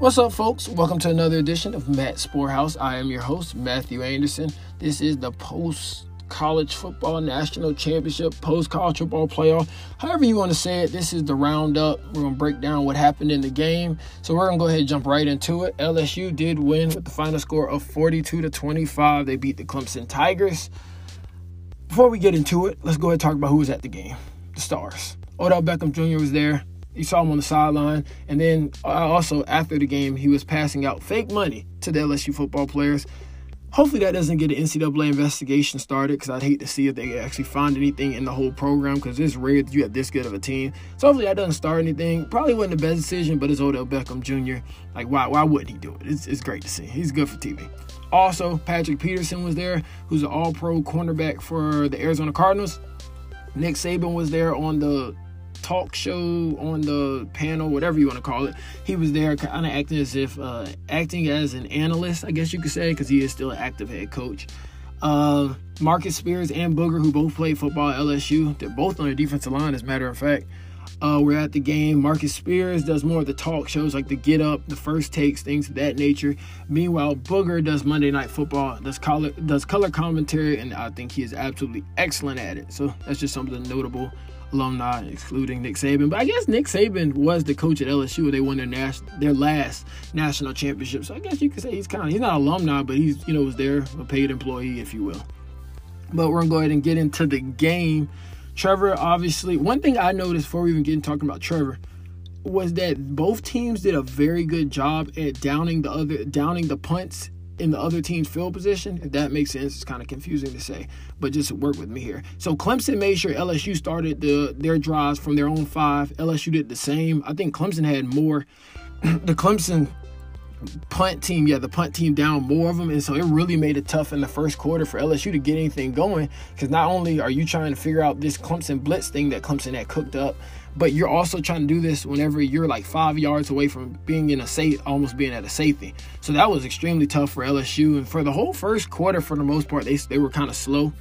What's up, folks? Welcome to another edition of Matt Sporthouse. I am your host, Matthew Anderson. This is the post college football national championship, post college football playoff, however you want to say it. This is the roundup. We're going to break down what happened in the game. So we're going to go ahead and jump right into it. LSU did win with the final score of 42 to 25. They beat the Clemson Tigers. Before we get into it, let's go ahead and talk about who was at the game. The stars. Odell Beckham Jr. was there. You saw him on the sideline. And then uh, also after the game, he was passing out fake money to the LSU football players. Hopefully that doesn't get an NCAA investigation started because I'd hate to see if they actually find anything in the whole program because it's rare that you have this good of a team. So hopefully that doesn't start anything. Probably wasn't the best decision, but it's Odell Beckham Jr. Like why why wouldn't he do it? It's, it's great to see. He's good for TV. Also, Patrick Peterson was there, who's an all-pro cornerback for the Arizona Cardinals. Nick Saban was there on the talk show on the panel, whatever you want to call it. He was there, kind of acting as if uh, acting as an analyst, I guess you could say, because he is still an active head coach. Uh, Marcus Spears and Booger, who both played football at LSU, they're both on the defensive line, as a matter of fact. Uh, we're at the game. Marcus Spears does more of the talk shows, like the Get Up, the First Takes, things of that nature. Meanwhile, Booger does Monday Night Football, does color, does color commentary, and I think he is absolutely excellent at it. So that's just something notable alumni, excluding Nick Saban. But I guess Nick Saban was the coach at LSU when they won their nas- their last national championship. So I guess you could say he's kind of he's not alumni, but he's you know was there a paid employee, if you will. But we're gonna go ahead and get into the game. Trevor, obviously, one thing I noticed before we even get into talking about Trevor was that both teams did a very good job at downing the other downing the punts in the other team's field position. If that makes sense, it's kind of confusing to say, but just work with me here. So Clemson made sure LSU started the their drives from their own five. LSU did the same. I think Clemson had more. the Clemson punt team, yeah, the punt team down more of them, and so it really made it tough in the first quarter for LSU to get anything going. Because not only are you trying to figure out this Clemson blitz thing that Clemson had cooked up, but you're also trying to do this whenever you're like five yards away from being in a safe, almost being at a safety. So that was extremely tough for LSU, and for the whole first quarter, for the most part, they they were kind of slow.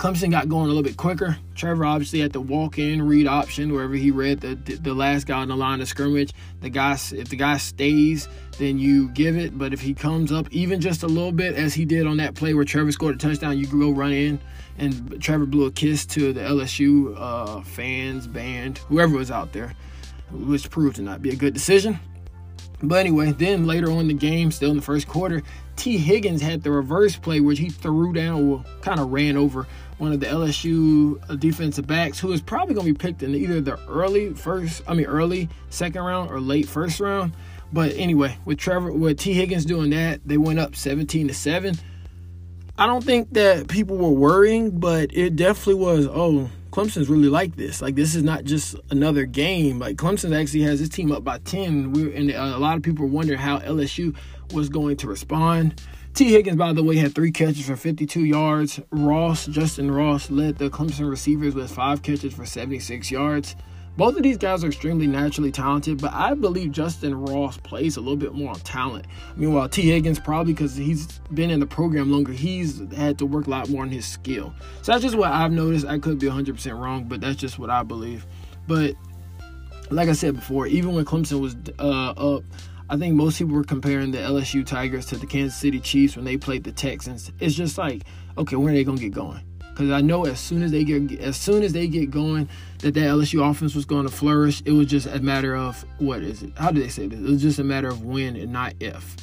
Clemson got going a little bit quicker. Trevor obviously had the walk-in read option wherever he read the the last guy on the line of scrimmage. The guy, if the guy stays, then you give it. But if he comes up even just a little bit, as he did on that play where Trevor scored a touchdown, you go run in. And Trevor blew a kiss to the LSU uh, fans, band, whoever was out there, which proved to not be a good decision. But anyway, then later on in the game, still in the first quarter, Tee Higgins had the reverse play, which he threw down, well, kind of ran over one of the LSU uh, defensive backs who is probably going to be picked in either the early first, I mean early second round or late first round. But anyway, with Trevor, with Tee Higgins doing that, they went up 17 to seven. I don't think that people were worrying, but it definitely was. Oh, Clemson's really like this. Like this is not just another game. Like Clemson actually has his team up by ten. We're and a lot of people wondering how LSU was going to respond. Tee Higgins, by the way, had three catches for 52 yards. Ross, Justyn Ross, led the Clemson receivers with five catches for 76 yards. Both of these guys are extremely naturally talented, but I believe Justyn Ross plays a little bit more on talent. Meanwhile, Tee Higgins, probably because he's been in the program longer, he's had to work a lot more on his skill. So that's just what I've noticed. I could be 100% wrong, but that's just what I believe. But like I said before, even when Clemson was uh, up, I think most people were comparing the LSU Tigers to the Kansas City Chiefs when they played the Texans. It's just like, okay, when are they gonna get going? Because I know as soon as they get as soon as they get going, that that LSU offense was going to flourish. It was just a matter of what is it? How do they say this? It was just a matter of when and not if.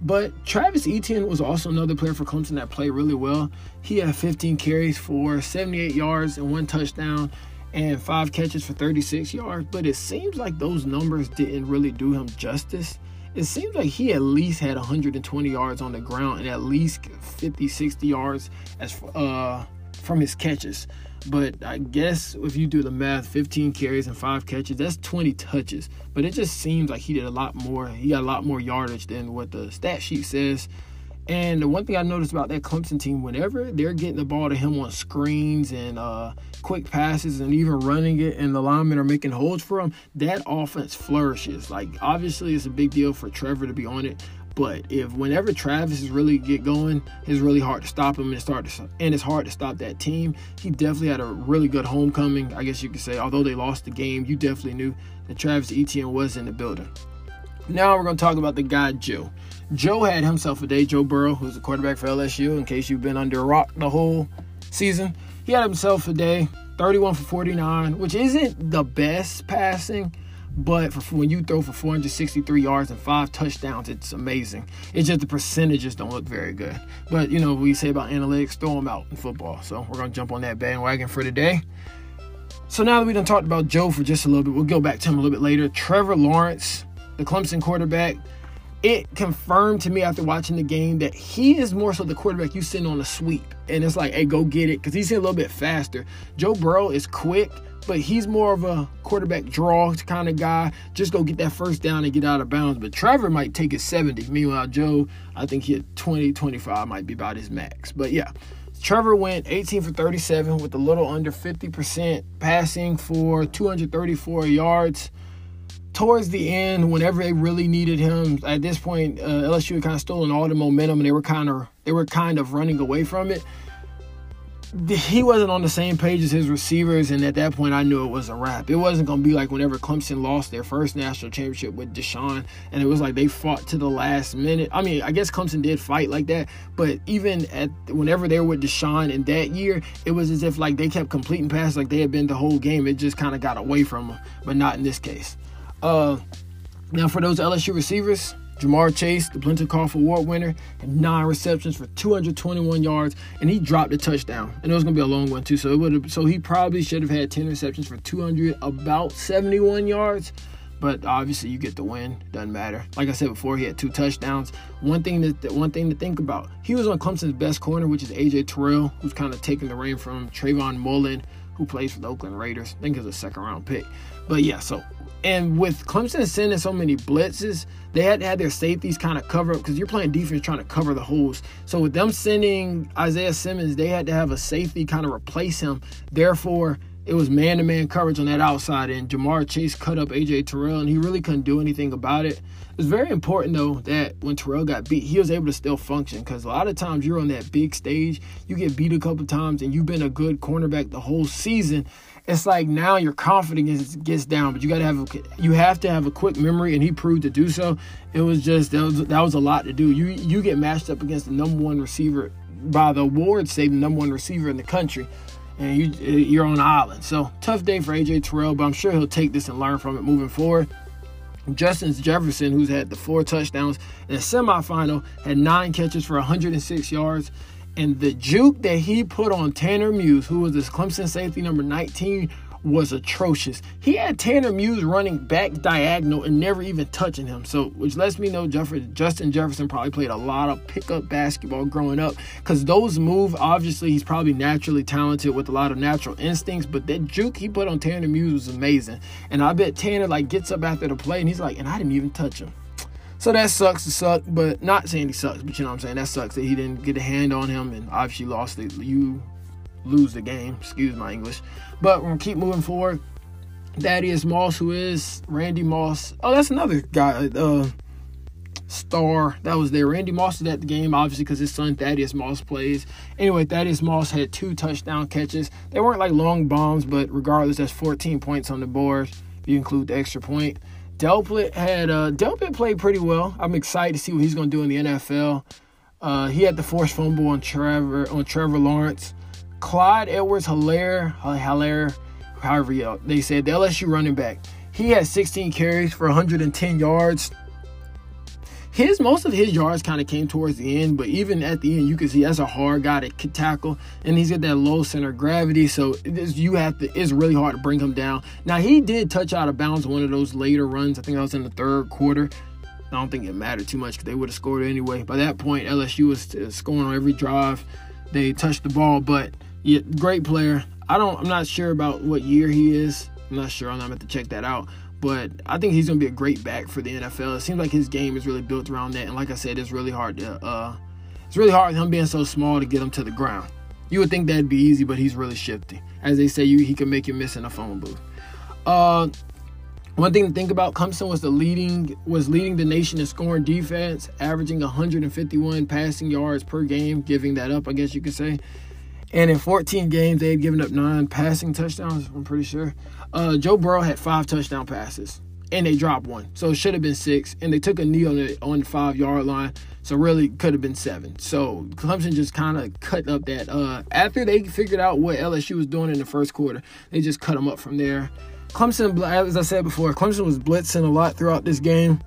But Travis Etienne was also another player for Clemson that played really well. He had 15 carries for 78 yards and one touchdown and five catches for 36 yards. But it seems like those numbers didn't really do him justice it seems like he at least had 120 yards on the ground and at least 50, 60 yards as uh, from his catches. But I guess if you do the math, 15 carries and five catches, that's 20 touches. But it just seems like he did a lot more. He got a lot more yardage than what the stat sheet says. And the one thing I noticed about that Clemson team, whenever they're getting the ball to him on screens and uh, quick passes and even running it, and the linemen are making holds for him, that offense flourishes. Like, obviously, it's a big deal for Trevor to be on it. But if whenever Travis is really get going, it's really hard to stop him and start to, and it's hard to stop that team. He definitely had a really good homecoming, I guess you could say. Although they lost the game, you definitely knew that Travis Etienne was in the building. Now we're going to talk about the guy Joe. Joe had himself a day. Joe Burrow, who's the quarterback for LSU, in case you've been under a rock the whole season, he had himself a day. 31 for 49, which isn't the best passing, but for when you throw for 463 yards and five touchdowns, it's amazing. It's just the percentages don't look very good. But you know, we say about analytics, throw them out in football. So we're gonna jump on that bandwagon for today. So now that we done talked about Joe for just a little bit, we'll go back to him a little bit later. Trevor Lawrence, the Clemson quarterback, it confirmed to me after watching the game that he is more so the quarterback you send on a sweep. And it's like, hey, go get it. Because he's a little bit faster. Joe Burrow is quick, but he's more of a quarterback draw kind of guy. Just go get that first down and get out of bounds. But Trevor might take it 70. Meanwhile, Joe, I think he had 20, 25 might be about his max. But yeah. Trevor went 18 for 37 with a little under 50% passing for 234 yards towards the end, whenever they really needed him, at this point, uh, LSU had kind of stolen all the momentum, and they were kind of they were kind of running away from it. He wasn't on the same page as his receivers, and at that point, I knew it was a wrap. It wasn't to be like whenever Clemson lost their first national championship with Deshaun, and it was like they fought to the last minute. I mean, I guess Clemson did fight like that, but even at whenever they were with Deshaun in that year, it was as if like they kept completing passes like they had been the whole game. It just kind of got away from them, but not in this case. Uh, now, for those LSU receivers, Ja'Marr Chase, the Biletnikoff Award winner, had nine receptions for 221 yards, and he dropped a touchdown. And it was gonna be a long one too, so it would so he probably should have had 10 receptions for 200, about 71 yards. But obviously, you get the win. Doesn't matter. Like I said before, he had two touchdowns. One thing that one thing to think about, he was on Clemson's best corner, which is AJ Terrell, who's kind of taking the reign from Trayvon Mullen, who plays for the Oakland Raiders. I think it's a second round pick. But yeah, so and with Clemson sending so many blitzes, they had to have their safeties kind of cover up because you're playing defense trying to cover the holes. So with them sending Isaiah Simmons, they had to have a safety kind of replace him. Therefore, it was man to man coverage on that outside, and Ja'Marr Chase cut up AJ Terrell, and he really couldn't do anything about it. It was very important though that when Terrell got beat, he was able to still function because a lot of times you're on that big stage, you get beat a couple times, and you've been a good cornerback the whole season, it's like now your confidence gets down, but you got to have a, you have to have a quick memory, and he proved to do so. It was just that was, that was a lot to do. You you get matched up against the number one receiver by the awards, say the number one receiver in the country, and you you're on an island. So tough day for AJ Terrell, but I'm sure he'll take this and learn from it moving forward. Justin Jefferson, who's had the four touchdowns in the semifinal, had nine catches for 106 yards and the juke that he put on Tanner Muse, who was this Clemson safety number 19, was atrocious. He had Tanner Muse running back diagonal and never even touching him. So, which lets me know Justin Jefferson probably played a lot of pickup basketball growing up because those moves, obviously, he's probably naturally talented with a lot of natural instincts. But that juke he put on Tanner Muse was amazing. And I bet Tanner like gets up after the play and he's like, and I didn't even touch him. So that sucks to suck, but not saying he sucks, but you know what I'm saying? That sucks that he didn't get a hand on him and obviously lost it. You lose the game, excuse my English. But we're gonna keep moving forward. Thaddeus Moss, who is Randy Moss. Oh, that's another guy, uh, star that was there. Randy Moss is at the game, obviously, because his son Thaddeus Moss plays. Anyway, Thaddeus Moss had two touchdown catches. They weren't like long bombs, but regardless, that's 14 points on the board if you include the extra point. Delpit had uh, Delpit played pretty well. I'm excited to see what he's going to do in the NFL. Uh, he had the forced fumble on Trevor on Trevor Lawrence. Clyde Edwards Helaire, Helaire, however they said the LSU running back. He had 16 carries for 110 yards his most of his yards kind of came towards the end, but even at the end, you can see that's a hard guy to tackle, and he's got that low center of gravity. So you have to. It's really hard to bring him down. Now he did touch out of bounds one of those later runs. I think that was in the third quarter. I don't think it mattered too much because they would have scored anyway. By that point, LSU was uh, scoring on every drive they touched the ball. But yeah, great player. I don't. I'm not sure about what year he is. I'm not sure. I'm gonna have to check that out. But I think he's going to be a great back for the NFL. It seems like his game is really built around that. And like I said, it's really hard to, uh, it's really hard him being so small to get him to the ground. You would think that'd be easy, but he's really shifty. As they say, you he can make you miss in a phone booth. Uh, one thing to think about: Clemson was the leading was leading the nation in scoring defense, averaging 151 passing yards per game, giving that up, I guess you could say. And in 14 games, they had given up nine passing touchdowns. I'm pretty sure. Uh, Joe Burrow had five touchdown passes. and they dropped one. So it should have been six, and they took a knee on the on the five yard line. So really could have been seven. So Clemson just kind of cut up that. Uh, after they figured out what LSU was doing in the first quarter, they just cut them up from there. Clemson, as I said before, Clemson was blitzing a lot throughout this game.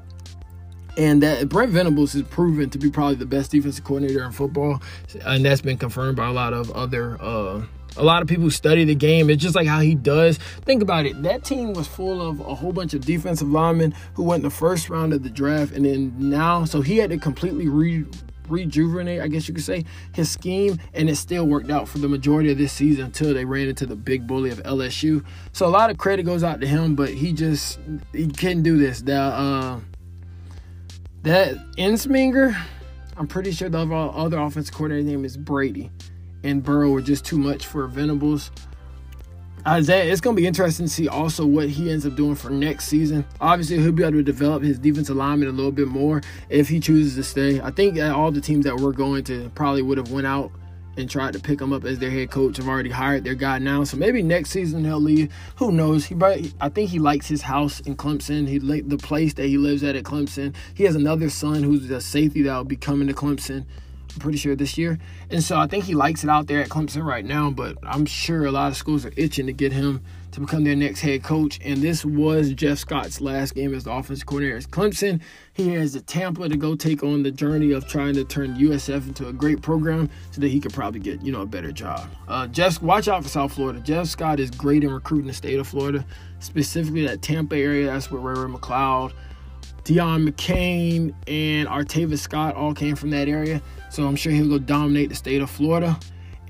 And that Brent Venables is proven to be probably the best defensive coordinator in football, and that's been confirmed by a lot of other uh, a lot of people who study the game. It's just like how he does. Think about it. That team was full of a whole bunch of defensive linemen who went in the first round of the draft, and then now, so he had to completely re rejuvenate, I guess you could say, his scheme, and it still worked out for the majority of this season until they ran into the big bully of LSU. So a lot of credit goes out to him, but he just he couldn't do this. The uh, that Ensminger, I'm pretty sure the other, other offensive coordinator name is Brady and Burrow were just too much for Venables. Isaiah, it's going to be interesting to see also what he ends up doing for next season. Obviously, he'll be able to develop his defensive alignment a little bit more if he chooses to stay. I think all the teams that we're going to probably would have went out and tried to pick him up as their head coach. Have already hired their guy now, so maybe next season he'll leave. Who knows? He, probably, I think he likes his house in Clemson. He the place that he lives at at Clemson. He has another son who's a safety that will be coming to Clemson. Pretty sure this year. And so I think he likes it out there at Clemson right now, but I'm sure a lot of schools are itching to get him to become their next head coach. And this was Jeff Scott's last game as the offensive coordinator at Clemson. He has the Tampa to go take on the journey of trying to turn USF into a great program so that he could probably get, you know, a better job. Uh, Jeff, watch out for South Florida. Jeff Scott is great in recruiting the state of Florida, specifically that Tampa area. That's where Ray Ray McCloud Deion McCain and Artavis Scott all came from that area. So I'm sure he'll go dominate the state of Florida.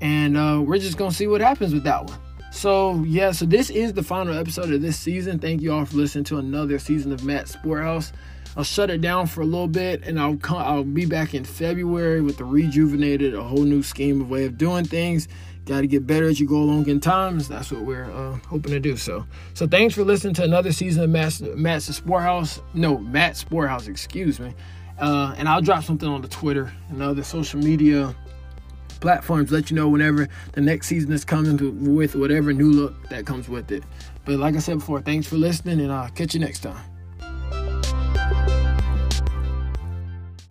And uh, we're just going to see what happens with that one. So, yeah, so this is the final episode of this season. Thank you all for listening to another season of Matt Sporthouse. I'll shut it down for a little bit and I'll come, I'll be back in February with the rejuvenated, a whole new scheme of way of doing things got to get better as you go along in times. That's what we're uh, hoping to do. So, so thanks for listening to another season of Matt's, Matt's Sporthouse. No, Matt Sporthouse, excuse me. Uh, and I'll drop something on the Twitter and other social media platforms. Let you know whenever the next season is coming to, with whatever new look that comes with it. But like I said before, thanks for listening, and I'll catch you next time.